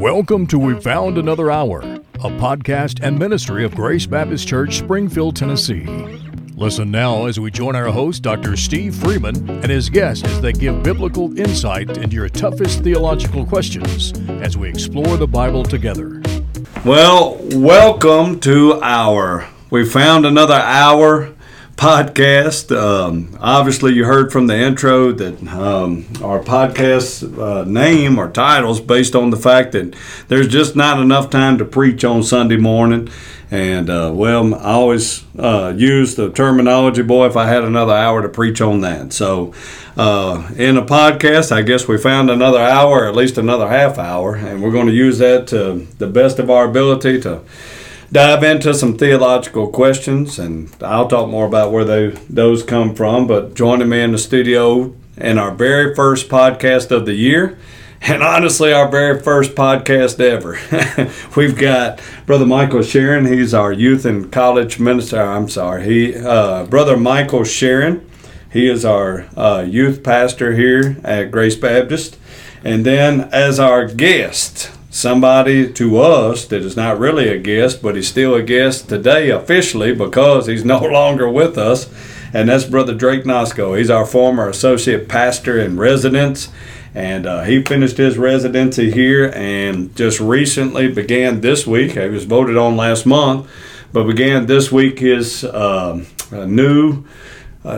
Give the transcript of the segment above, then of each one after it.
Welcome to We Found Another Hour, a podcast and ministry of Grace Baptist Church, Springfield, Tennessee. Listen now as we join our host, Dr. Steve Freeman, and his guests as they give biblical insight into your toughest theological questions as we explore the Bible together. Well, welcome to our We Found Another Hour podcast. Um, obviously, you heard from the intro that um, our podcast uh, name or titles based on the fact that there's just not enough time to preach on Sunday morning. And uh, well, I always uh, use the terminology, boy, if I had another hour to preach on that. So, uh, in a podcast, I guess we found another hour, at least another half hour, and we're going to use that to the best of our ability to dive into some theological questions, and I'll talk more about where they, those come from. But joining me in the studio in our very first podcast of the year, and honestly, our very first podcast ever, we've got Brother Michael Sharon. He's our youth and college minister. I'm sorry, he uh, Brother Michael Sharon. He is our uh, youth pastor here at Grace Baptist. And then, as our guest, somebody to us that is not really a guest, but he's still a guest today officially because he's no longer with us. And that's Brother Drake Nosco. He's our former associate pastor in residence. And uh, he finished his residency here and just recently began this week. He was voted on last month, but began this week his uh, new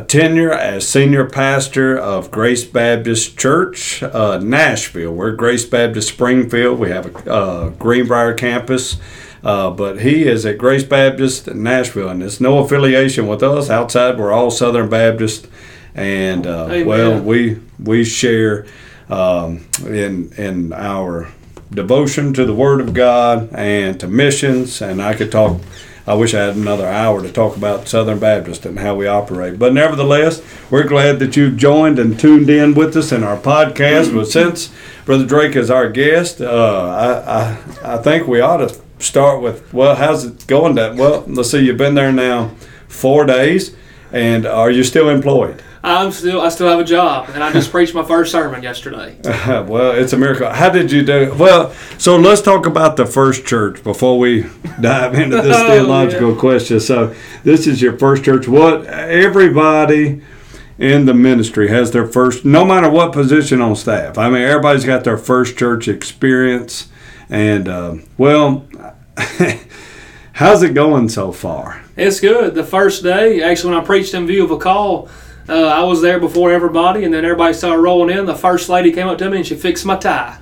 tenure as senior pastor of Grace Baptist Church, uh, Nashville. We're Grace Baptist Springfield. We have a uh, Greenbrier campus, uh, but he is at Grace Baptist in Nashville, and there's no affiliation with us. Outside, we're all Southern Baptist, and uh, well, we we share um, in in our devotion to the Word of God and to missions, and I could talk I wish I had another hour to talk about Southern Baptist and how we operate. But nevertheless, we're glad that you've joined and tuned in with us in our podcast. But since Brother Drake is our guest, uh, I, I, I think we ought to start with well, how's it going? That well, let's see, you've been there now four days, and are you still employed? I'm still I still have a job, and I just preached my first sermon yesterday. well, it's a miracle. How did you do? Well, so let's talk about the first church before we dive into this oh, theological yeah. question. So, this is your first church. What everybody in the ministry has their first, no matter what position on staff. I mean, everybody's got their first church experience, and uh, well. How's it going so far? It's good. The first day, actually, when I preached in view of a call, uh, I was there before everybody, and then everybody started rolling in. The first lady came up to me and she fixed my tie.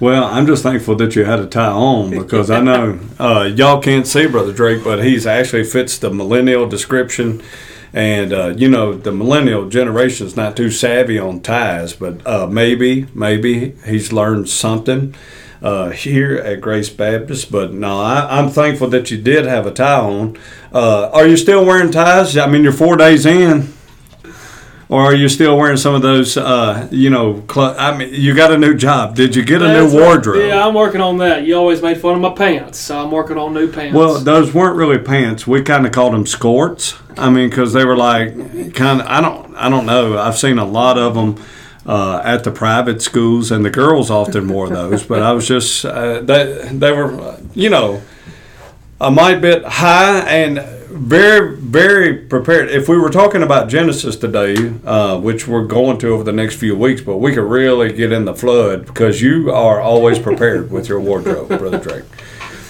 Well, I'm just thankful that you had a tie on because I know uh, y'all can't see Brother Drake, but he's actually fits the millennial description. And uh, you know the millennial generation is not too savvy on ties, but uh, maybe maybe he's learned something uh, here at Grace Baptist. But no, I, am thankful that you did have a tie on. Uh, are you still wearing ties? I mean, you're four days in or are you still wearing some of those? Uh, you know, cl- I mean, you got a new job. Did you get a That's new wardrobe? Right. Yeah, I'm working on that. You always made fun of my pants, so I'm working on new pants. Well, those weren't really pants. We kind of called them skirts. I mean, because they were like kind of. I don't. I don't know. I've seen a lot of them. Uh, at the private schools, and the girls often wore those. but I was just uh, they they were you know a might bit high and very, very prepared. If we were talking about Genesis today, uh, which we're going to over the next few weeks, but we could really get in the flood because you are always prepared with your wardrobe, Brother Drake.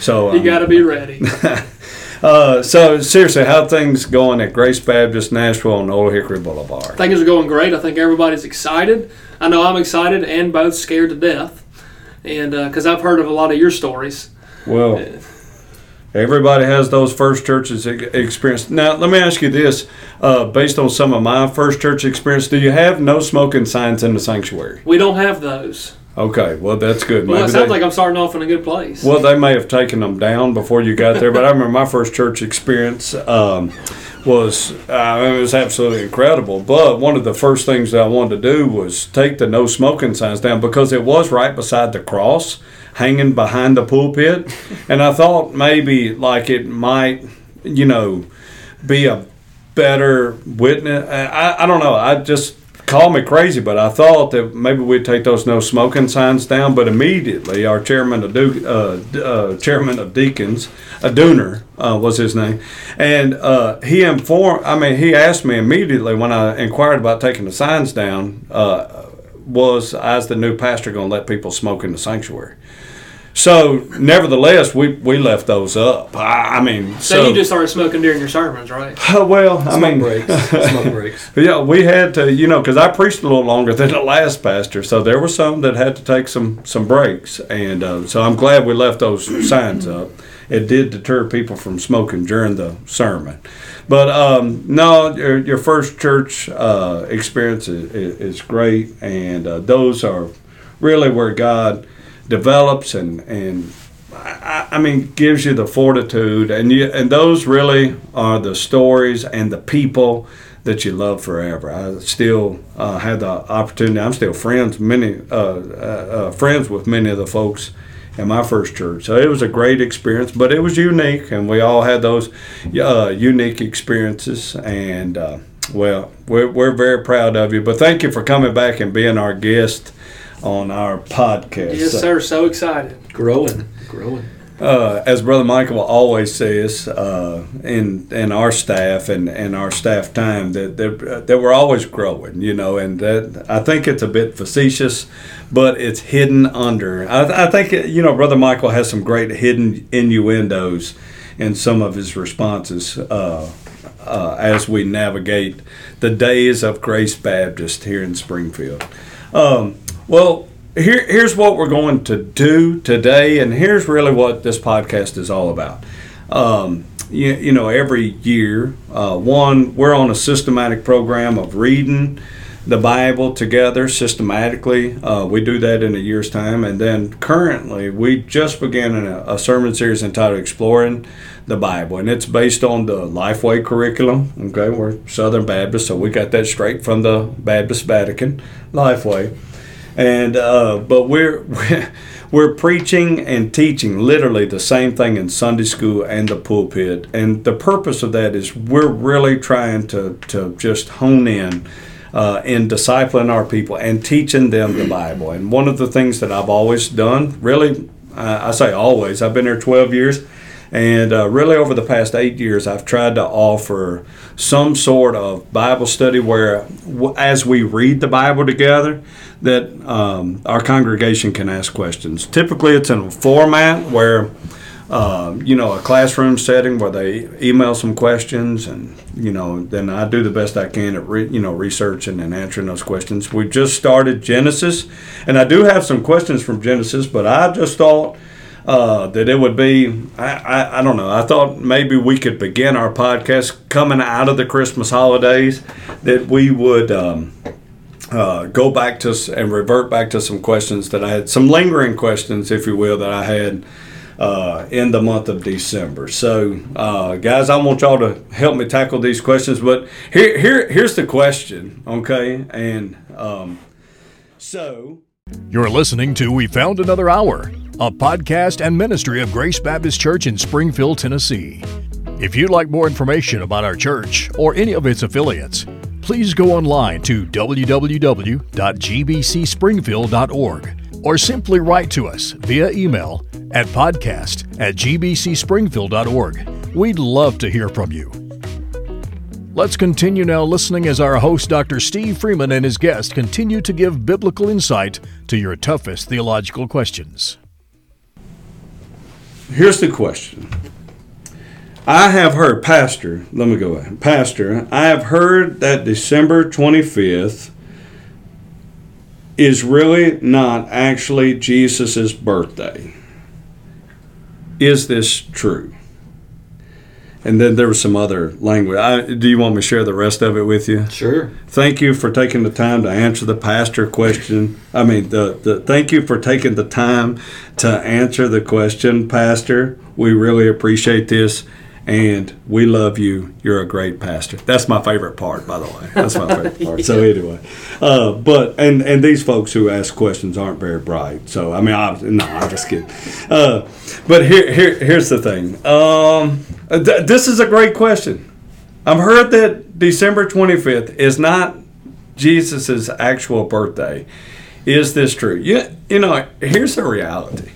So um, you got to be ready. uh, so seriously, how things going at Grace Baptist Nashville on Old Hickory Boulevard? Things are going great. I think everybody's excited. I know I'm excited and both scared to death, and because uh, I've heard of a lot of your stories. Well. Everybody has those first churches experience. Now, let me ask you this: uh, based on some of my first church experience, do you have no smoking signs in the sanctuary? We don't have those. Okay, well that's good. Well, Maybe it sounds they, like I'm starting off in a good place. Well, they may have taken them down before you got there, but I remember my first church experience um, was uh, it was absolutely incredible. But one of the first things that I wanted to do was take the no smoking signs down because it was right beside the cross hanging behind the pulpit, and I thought maybe like it might, you know, be a better witness. I, I don't know. I just call me crazy, but I thought that maybe we'd take those no smoking signs down. But immediately, our chairman of du- uh, uh, chairman of deacons, a Dooner uh, was his name, and uh, he informed. I mean, he asked me immediately when I inquired about taking the signs down. Was as the new pastor going to let people smoke in the sanctuary? So, nevertheless, we, we left those up. I, I mean, So, you just started smoking during your sermons, right? Uh, well, I Smoke mean, breaks. Smoke breaks. yeah, we had to, you know, because I preached a little longer than the last pastor, so there were some that had to take some some breaks, and uh, so I'm glad we left those signs up. It did deter people from smoking during the sermon, but um, no, your, your first church uh, experience is, is great, and uh, those are really where God develops and and I, I mean gives you the fortitude and you and those really are the stories and the people that you love forever. I still uh, had the opportunity. I'm still friends many uh, uh, uh, friends with many of the folks in my first church. So it was a great experience, but it was unique, and we all had those uh, unique experiences. And uh, well, we're, we're very proud of you. But thank you for coming back and being our guest on our podcast. Yes, sir. So excited. Growing. Growing. Uh, as Brother Michael always says, uh, in in our staff and, and our staff time, that, that that we're always growing, you know, and that I think it's a bit facetious, but it's hidden under. I, I think you know, Brother Michael has some great hidden innuendos in some of his responses uh, uh, as we navigate the days of Grace Baptist here in Springfield. Um, well, here, here's what we're going to do today, and here's really what this podcast is all about. Um, you, you know, every year, uh, one, we're on a systematic program of reading the Bible together systematically. Uh, we do that in a year's time, and then currently, we just began a, a sermon series entitled Exploring the Bible, and it's based on the Lifeway curriculum. Okay, we're Southern Baptist, so we got that straight from the Baptist Vatican Lifeway and uh, but we're we're preaching and teaching literally the same thing in Sunday school and the pulpit, and the purpose of that is we're really trying to to just hone in. Uh, in discipling our people and teaching them the Bible. And one of the things that I've always done, really, uh, I say always, I've been here 12 years, and uh, really over the past eight years, I've tried to offer some sort of Bible study where, as we read the Bible together, that um, our congregation can ask questions. Typically, it's in a format where, uh, you know, a classroom setting where they email some questions, and you know, then I do the best I can at re- you know researching and answering those questions. We just started Genesis, and I do have some questions from Genesis, but I just thought. Uh, that it would be, I, I, I don't know, I thought maybe we could begin our podcast coming out of the Christmas holidays, that we would um, uh, go back to and revert back to some questions that I had, some lingering questions, if you will, that I had uh, in the month of December. So, uh, guys, I want y'all to help me tackle these questions. But here, here, here's the question, okay? And um, so. You're listening to We Found Another Hour, a podcast and ministry of Grace Baptist Church in Springfield, Tennessee. If you'd like more information about our church or any of its affiliates, please go online to www.gbcspringfield.org or simply write to us via email at podcast at gbcspringfield.org. We'd love to hear from you. Let's continue now listening as our host, Dr. Steve Freeman, and his guest continue to give biblical insight to your toughest theological questions. Here's the question. I have heard, Pastor, let me go ahead. Pastor, I have heard that December 25th is really not actually Jesus' birthday. Is this true? And then there was some other language. I, do you want me to share the rest of it with you? Sure. Thank you for taking the time to answer the pastor question. I mean, the, the thank you for taking the time to answer the question, Pastor. We really appreciate this, and we love you. You're a great pastor. That's my favorite part, by the way. That's my favorite part. So anyway, uh, but and and these folks who ask questions aren't very bright. So I mean, I, no, I'm just kidding. Uh, but here, here, here's the thing. Um, th- this is a great question. I've heard that December 25th is not Jesus's actual birthday. Is this true? You, you know, here's the reality.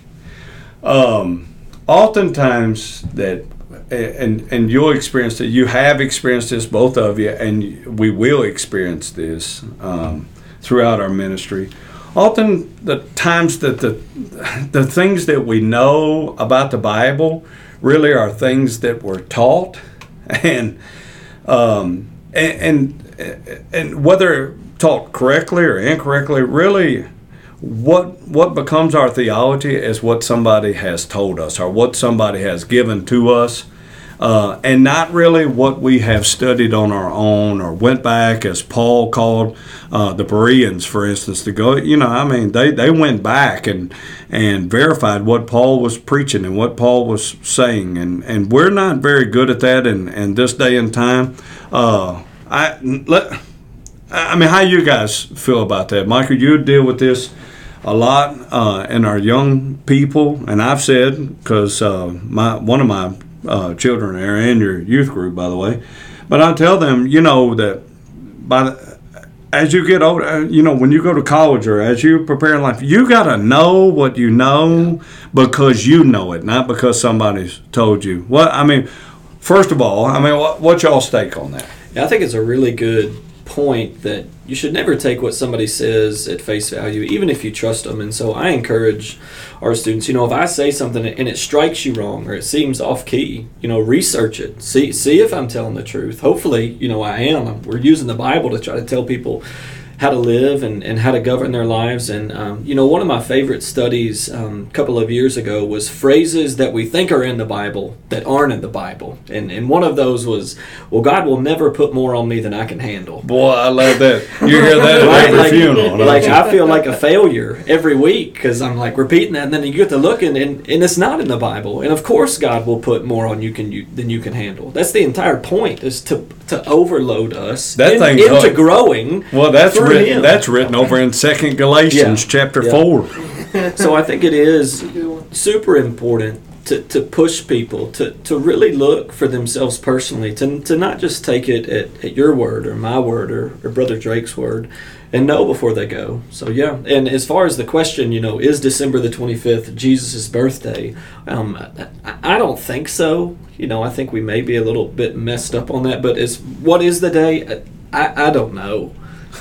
Um, oftentimes that and and you'll experience it. You have experienced this, both of you, and we will experience this um, throughout our ministry. Often, the times that the the things that we know about the Bible really are things that were taught, and um, and, and and whether taught correctly or incorrectly, really what what becomes our theology is what somebody has told us or what somebody has given to us uh, and not really what we have studied on our own or went back as paul called uh, the bereans for instance to go you know i mean they, they went back and and verified what paul was preaching and what paul was saying. And and we're not very good at that in, in this day and time. Uh, i let I mean, how you guys feel about that, Michael? You deal with this a lot uh, in our young people, and I've said because uh, my one of my uh, children are and your youth group, by the way, but I tell them, you know, that by the, as you get older, uh, you know, when you go to college or as you prepare in life, you got to know what you know because you know it, not because somebody's told you. What I mean, first of all, I mean, what, what's y'all's take on that? Yeah, I think it's a really good point that you should never take what somebody says at face value, even if you trust them. And so I encourage our students, you know, if I say something and it strikes you wrong or it seems off key, you know, research it. See see if I'm telling the truth. Hopefully, you know, I am. We're using the Bible to try to tell people how to live and, and how to govern their lives. And, um, you know, one of my favorite studies um, a couple of years ago was phrases that we think are in the Bible that aren't in the Bible. And, and one of those was, well, God will never put more on me than I can handle. Boy, I love that. You hear that at Right? every Like, funeral. like I feel like a failure every week because I'm like repeating that, and then you get to looking, and, and it's not in the Bible. And of course, God will put more on you can you than you can handle. That's the entire point is to to overload us That in- thing's into hard. growing. well, that's written. Him. That's written over in Second Galatians Yeah. chapter Yeah. four. so I think it is super important to, to push people to, to really look for themselves personally, to, to not just take it at, at your word or my word or, or Brother Drake's word and know before they go. So, yeah. And as far as the question, you know, is December the 25th Jesus' birthday? Um, I, I don't think so. You know, I think we may be a little bit messed up on that, but as what is the day? I, I don't know.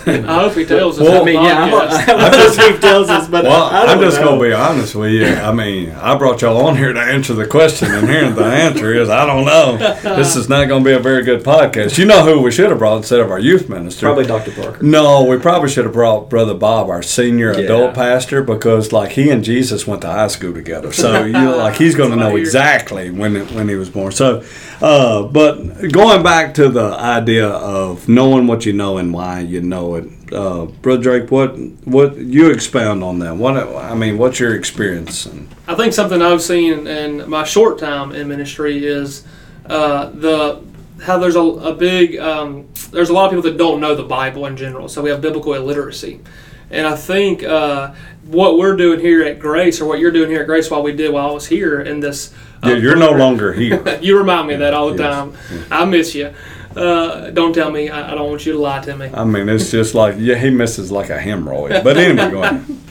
You know. I hope he tells us. Well, I mean, yeah, I'm, podcast. I'm just Steve tells us, but Well, I don't I'm just know. going to be honest with you. I mean, I brought y'all on here to answer the question, and here the answer is I don't know. This is not going to be a very good podcast. You know who we should have brought instead of our youth minister? Probably Dr. Parker. No, we probably should have brought Brother Bob, our senior Yeah. adult pastor, because like he and Jesus went to high school together. So you know, like he's going to That's what I know exactly when it, when he was born. So, uh, but going back to the idea of knowing what you know and why you know it, uh, Brother Drake, what what you expound on that? What I mean, what's your experience? And, I think something I've seen in my short time in ministry is uh, the how there's a, a big um, there's a lot of people that don't know the Bible in general. So we have biblical illiteracy, and I think uh, what we're doing here at Grace or what you're doing here at Grace, while we did while I was here in this. uh, Yeah, you're no longer here. you remind me of that all the Yes. time. I miss you. Uh, don't tell me. I, I don't want you to lie to me. I mean, it's just like yeah, he misses like a hemorrhoid. But anyway, go ahead.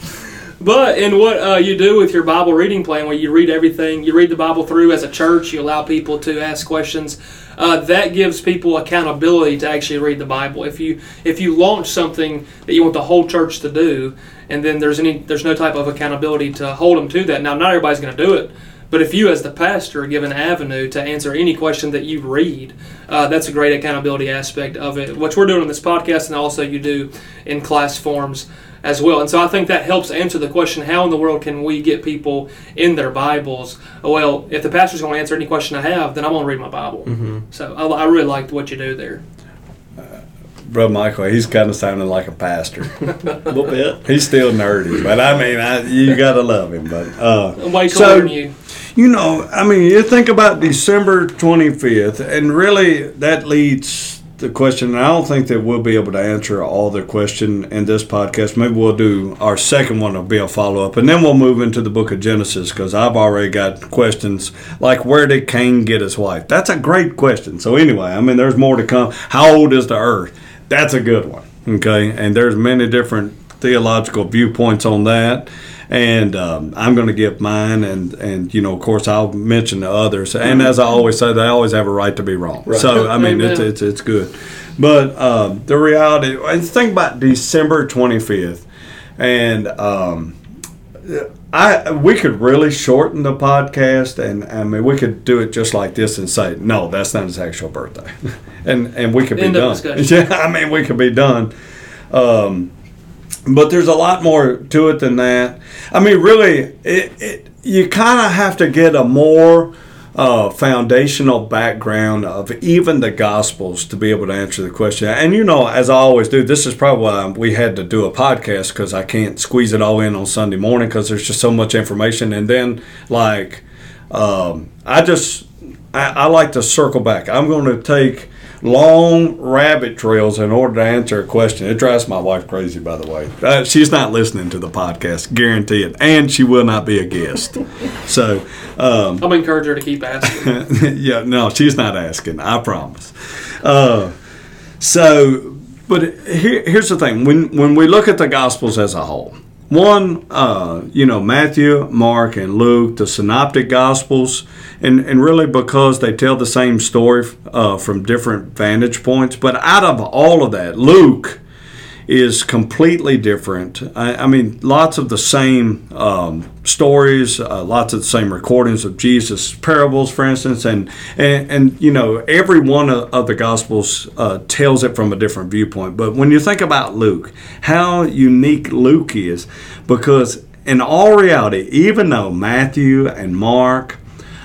But in what uh, you do with your Bible reading plan, where you read everything, you read the Bible through as a church, you allow people to ask questions. Uh, that gives people accountability to actually read the Bible. If you if you launch something that you want the whole church to do, and then there's any there's no type of accountability to hold them to that. Now, not everybody's going to do it, but if you, as the pastor, are given an avenue to answer any question that you read, uh, that's a great accountability aspect of it, which we're doing on this podcast, and also you do in class forms as well. And so I think that helps answer the question how in the world can we get people in their Bibles? Well, if the pastor's going to answer any question I have, then I'm going to read my Bible. So I, I really liked what you do there. Brother Michael, he's kind of sounding like a pastor. A little bit. He's still nerdy, but I mean, I, you gotta love him. But uh, I'm way so than you. you know, I mean, you think about December twenty fifth, and really that leads the question. And I don't think that we'll be able to answer all the question in this podcast. Maybe we'll do our second one will be a follow up, and then we'll move into the Book of Genesis because I've already got questions like where did Cain get his wife? That's a great question. So anyway, I mean, there's more to come. How old is the Earth? That's a good one. Okay, and there's many different theological viewpoints on that. And um, I'm going to give mine, and, and you know, of course, I'll mention the others. And as I always say, they always have a right to be wrong. So I mean, it's, it's it's good. But um, the reality, and think about December 25th, and um, I we could really shorten the podcast, and I mean we could do it just like this and say, no, that's not his actual birthday, and and we could be End of done. discussion. Yeah, I mean we could be done. Um, but there's a lot more to it than that. I mean, really, it, it you kind of have to get a more uh, foundational background of even the Gospels to be able to answer the question. And you know, as I always do, this is probably why we had to do a podcast because I can't squeeze it all in on Sunday morning because there's just so much information. And then, like, um, I just I, I like to circle back. I'm going to take long rabbit trails in order to answer a question. It drives my wife crazy, by the way. Uh, she's not listening to the podcast, guarantee it, and she will not be a guest. So, um, I'm encourage her to keep asking. yeah, no, she's not asking. I promise. Uh, so, but here, here's the thing: when when we look at the Gospels as a whole, one, uh, you know, Matthew, Mark, and Luke, the Synoptic Gospels, and and really because they tell the same story uh, from different vantage points. But out of all of that, Luke is completely different. I, I mean, lots of the same um, stories, uh, lots of the same recordings of Jesus' parables, for instance, and and, and you know, every one of, of the Gospels uh, tells it from a different viewpoint. But when you think about Luke, how unique Luke is, because in all reality, even though Matthew and Mark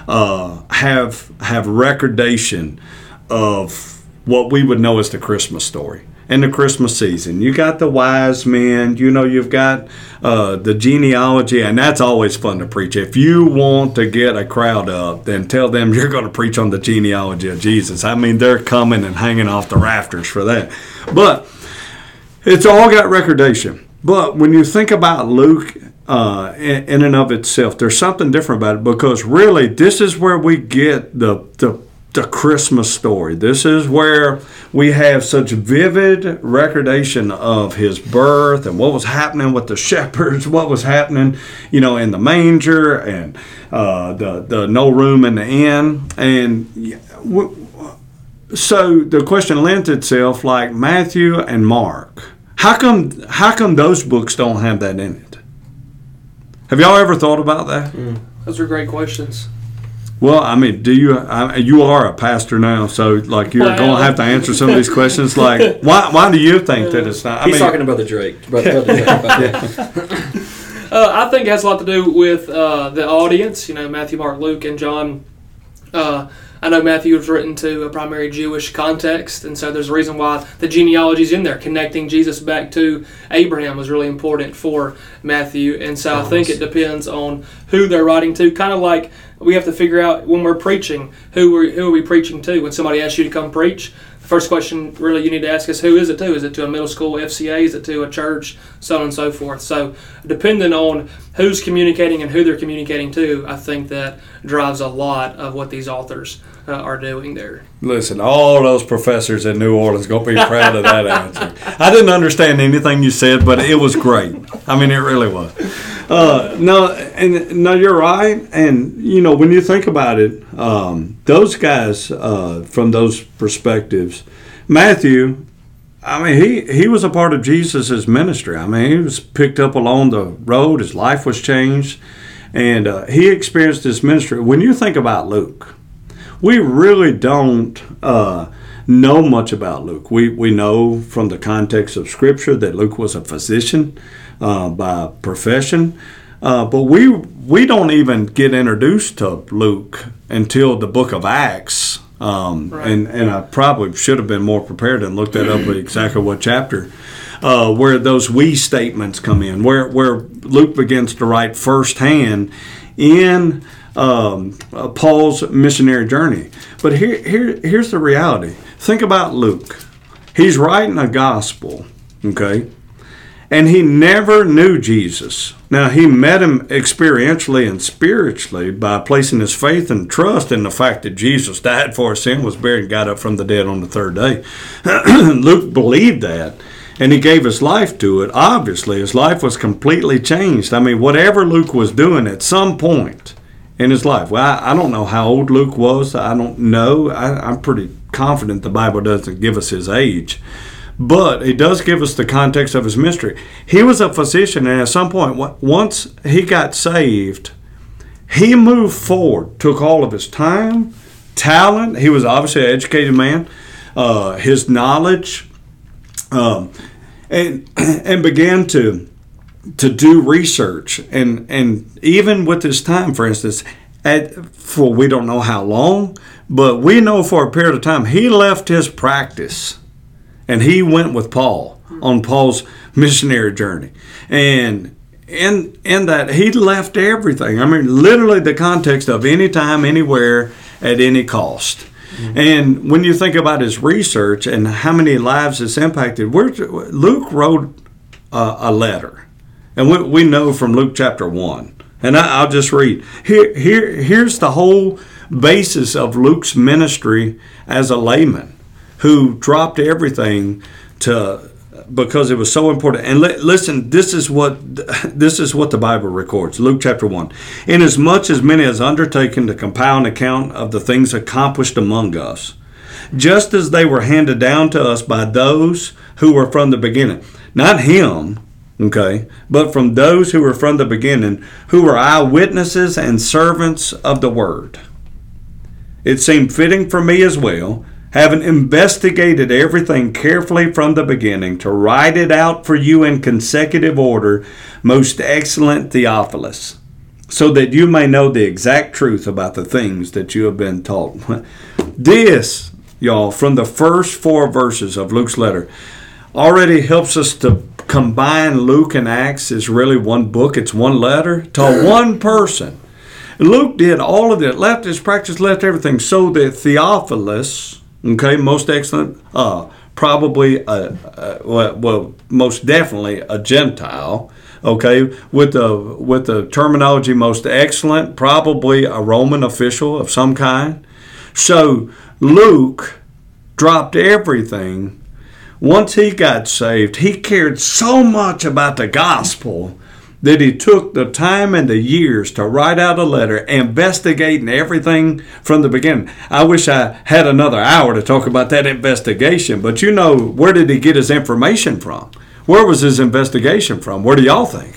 uh, have have recordation of what we would know as the Christmas story and the Christmas season. You got the wise men, you know, you've got uh, the genealogy, and that's always fun to preach. If you want to get a crowd up, then tell them you're going to preach on the genealogy of Jesus. I mean, they're coming and hanging off the rafters for that. But it's all got recordation. But when you think about Luke uh, in, in and of itself, there's something different about it because really this is where we get the, the the Christmas story. This is where we have such vivid recordation of his birth and what was happening with the shepherds, what was happening, you know, in the manger and uh, the the no room in the inn, and so the question lent itself like Matthew and Mark. How come how come those books don't have that in it? Have y'all ever thought about that? Those are great questions. Well, I mean, do you? I, you are a pastor now, so like you're Well- going to have to answer some of these questions. Like, why? Why do you think that it's not? I He's mean, talking about the Drake. Brother, brother Drake about. Uh, I think it has a lot to do with uh, the audience. You know, Matthew, Mark, Luke, and John. Uh, I know Matthew was written to a primary Jewish context, and so there's a reason why the genealogy's in there. Connecting Jesus back to Abraham was really important for Matthew, and so I think it depends on who they're writing to. Kind of like we have to figure out when we're preaching who we who are we preaching to. When somebody asks you to come preach, first question really you need to ask is who is it to? Is it to a middle school FCA? Is it to a church? So on and so forth. So depending on who's communicating and who they're communicating to, I think that drives a lot of what these authors uh, are doing there. listen, all those professors in New Orleans gonna be proud of that answer. I didn't understand anything you said, but it was great. I mean, it really was. Uh, no, and no, you're right. And you know, when you think about it, um, those guys uh, from those perspectives, Matthew. I mean, he, he was a part of Jesus' ministry. I mean, he was picked up along the road. His life was changed, and uh, he experienced this ministry. When you think about Luke, we really don't uh, know much about Luke. We, we know from the context of Scripture that Luke was a physician uh, by profession, uh, but we we don't even get introduced to Luke until the book of Acts. Um, Right. and, and I probably should have been more prepared and looked that up exactly what chapter, uh, where those we statements come in, where, where Luke begins to write firsthand in um, uh, Paul's missionary journey. But here, here, here's the reality. Think about Luke. He's writing a gospel, okay? And he never knew Jesus. Now, he met him experientially and spiritually by placing his faith and trust in the fact that Jesus died for his sin, was buried, and got up from the dead on the third day. Luke believed that. and he gave his life to it, obviously his life was completely changed. I mean, whatever Luke was doing at some point in his life, well, I, I don't know how old Luke was. I don't know. I, I'm pretty confident the Bible doesn't give us his age. But it does give us the context of his ministry. He was a physician, and at some point, once he got saved, he moved forward, took all of his time, talent. He was obviously an educated man. Uh, his knowledge, um, and and began to to do research and and even with this time, for instance, at for we don't know how long, but we know for a period of time he left his practice and he went with Paul on Paul's missionary journey, and in in that he left everything. I mean, literally the context of any time anywhere, at any cost. And when you think about his research and how many lives it's impacted, Luke wrote a, a letter. And we, we, know from Luke chapter 1. And I, will just read. Here, here, here's the whole basis of Luke's ministry as a layman who dropped everything to because it was so important. And li- listen, this is what this is what the Bible records. Luke chapter one. Inasmuch as many has undertaken to compile an account of the things accomplished among us, just as they were handed down to us by those who were from the beginning, not him. Okay, but from those who were from the beginning, who were eyewitnesses and servants of the word. It seemed fitting for me as well having investigated everything carefully from the beginning, to write it out for you in consecutive order, most excellent Theophilus, so that you may know the exact truth about the things that you have been taught. This, y'all, from the first four verses of Luke's letter, already helps us to combine Luke and Acts is really one book, it's one letter to one person. Luke did all of it, left his practice, left everything, so that Theophilus, Okay, most excellent. Uh, probably a, a well, well, most definitely a Gentile. Okay, with the with the terminology most excellent, probably a Roman official of some kind. So Luke dropped everything. Once he got saved, he cared so much about the gospel that he took the time and the years to write out a letter investigating everything from the beginning. I wish I had another hour to talk about that investigation, but you know, where did he get his information from? Where was his investigation from? Where do y'all think?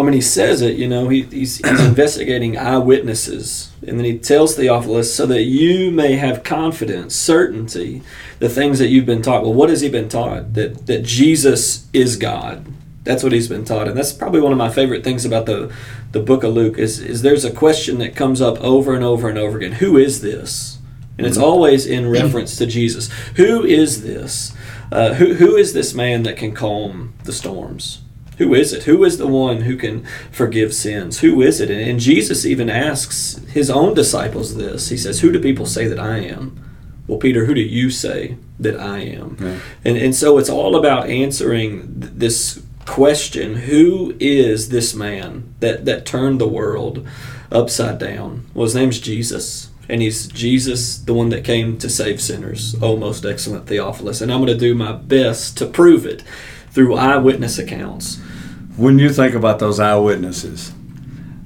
I mean, he says it, you know, he, he's, he's investigating eyewitnesses. And then he tells Theophilus, so that you may have confidence, certainty, the things that you've been taught. Well, what has he been taught? That, that Jesus is God that's what he's been taught, and that's probably one of my favorite things about the the book of Luke is is there's a question that comes up over and over and over again. Who is this? And it's always in reference to Jesus. Who is this? Uh, who who is this man that can calm the storms? Who is it? Who is the one who can forgive sins? Who is it? And, and Jesus even asks his own disciples this. He says, "Who do people say that I am?" Well, Peter, who do you say that I am? Yeah. And and so it's all about answering this question who is this man that, that turned the world upside down? Well, his name's Jesus. And he's Jesus, the one that came to save sinners. Oh, most excellent Theophilus. And I'm going to do my best to prove it through eyewitness accounts. When you think about those eyewitnesses,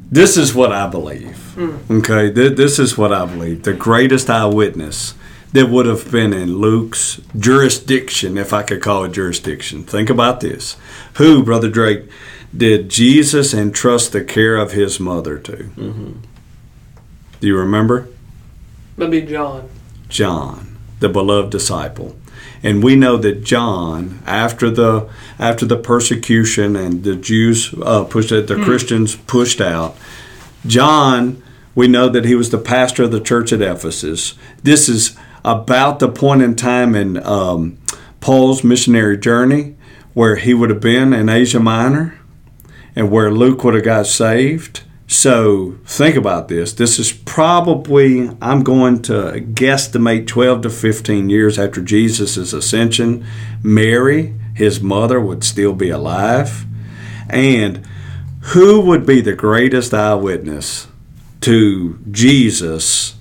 this is what I believe. Mm. Okay, this is what I believe. The greatest eyewitness that would have been in Luke's jurisdiction, if I could call it jurisdiction. Think about this. Who, Brother Drake, did Jesus entrust the care of his mother to? Mm-hmm. Do you remember? Maybe John. John, the beloved disciple. And we know that John, after the after the persecution and the Jews uh, pushed the mm. Christians pushed out, John, we know that he was the pastor of the church at Ephesus. This is about the point in time in um, Paul's missionary journey where he would have been in Asia Minor and where Luke would have got saved. So think about this. This is probably, I'm going to guesstimate 12 to 15 years after Jesus' ascension. Mary, his mother, would still be alive. And who would be the greatest eyewitness to Jesus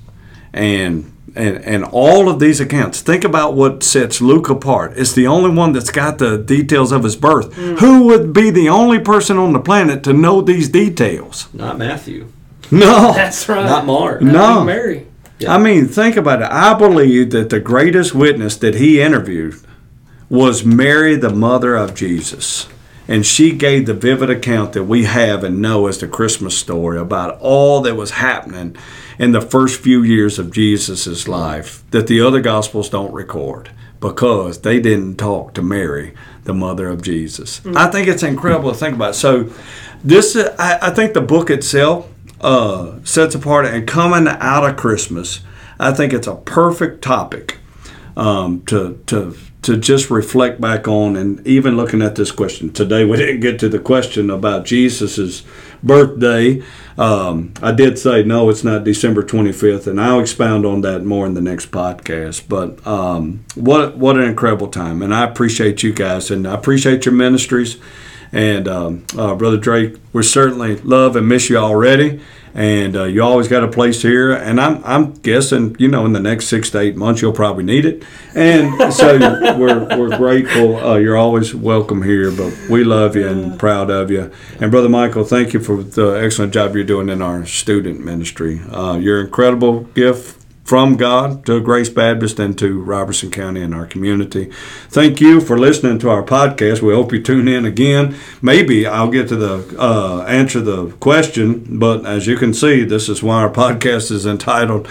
and and, and all of these accounts. Think about what sets Luke apart. It's the only one that's got the details of his birth. Mm. Who would be the only person on the planet to know these details? Not Matthew. No. That's right. Not Mark. No. Big Mary. I mean, think about it. I believe that the greatest witness that he interviewed was Mary, the mother of Jesus. And she gave the vivid account that we have and know as the Christmas story about all that was happening in the first few years of Jesus' life that the other Gospels don't record because they didn't talk to Mary, the mother of Jesus. I think it's incredible to think about. So, this I, I think the book itself uh, sets apart and coming out of Christmas. I think it's a perfect topic um, to to to just reflect back on, and even looking at this question today. We didn't get to the question about Jesus's birthday. Um, I did say no, it's not December twenty fifth, and I'll expound on that more in the next podcast. But um, what what an incredible time, and I appreciate you guys, and I appreciate your ministries. And um, uh, Brother Drake, we certainly love and miss you already. And uh, you always got a place here. And I'm, I'm guessing, you know, in the next six to eight months, you'll probably need it. And so we're, we're grateful. Uh, you're always welcome here, but we love you and proud of you. And Brother Michael, thank you for the excellent job you're doing in our student ministry. Uh, you're an incredible gift from God to Grace Baptist and to Robertson County and our community. Thank you for listening to our podcast. We hope you tune in again. Maybe I'll get to the uh, answer the question, but as you can see, this is why our podcast is entitled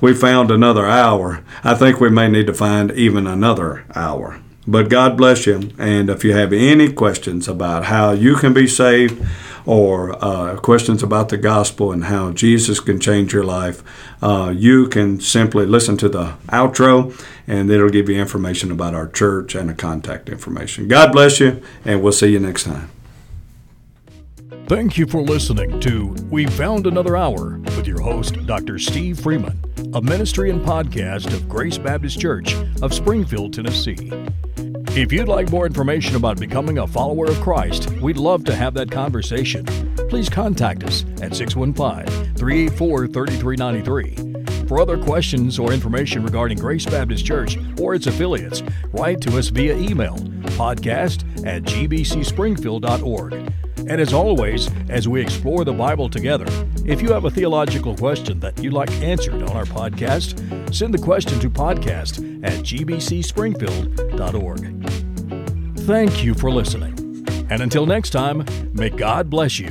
"We Found Another Hour." I think we may need to find even another hour. But God bless you. And if you have any questions about how you can be saved, or uh, questions about the gospel and how Jesus can change your life, uh, you can simply listen to the outro and it'll give you information about our church and a contact information. God bless you, and we'll see you next time. Thank you for listening to We Found Another Hour with your host, Dr. Steve Freeman, a ministry and podcast of Grace Baptist Church of Springfield, Tennessee. If you'd like more information about becoming a follower of Christ, we'd love to have that conversation. Please contact us at 615 384 3393. For other questions or information regarding Grace Baptist Church or its affiliates, write to us via email podcast at gbcspringfield.org. And as always, as we explore the Bible together, if you have a theological question that you'd like answered on our podcast, send the question to podcast at gbcspringfield.org. Thank you for listening. And until next time, may God bless you.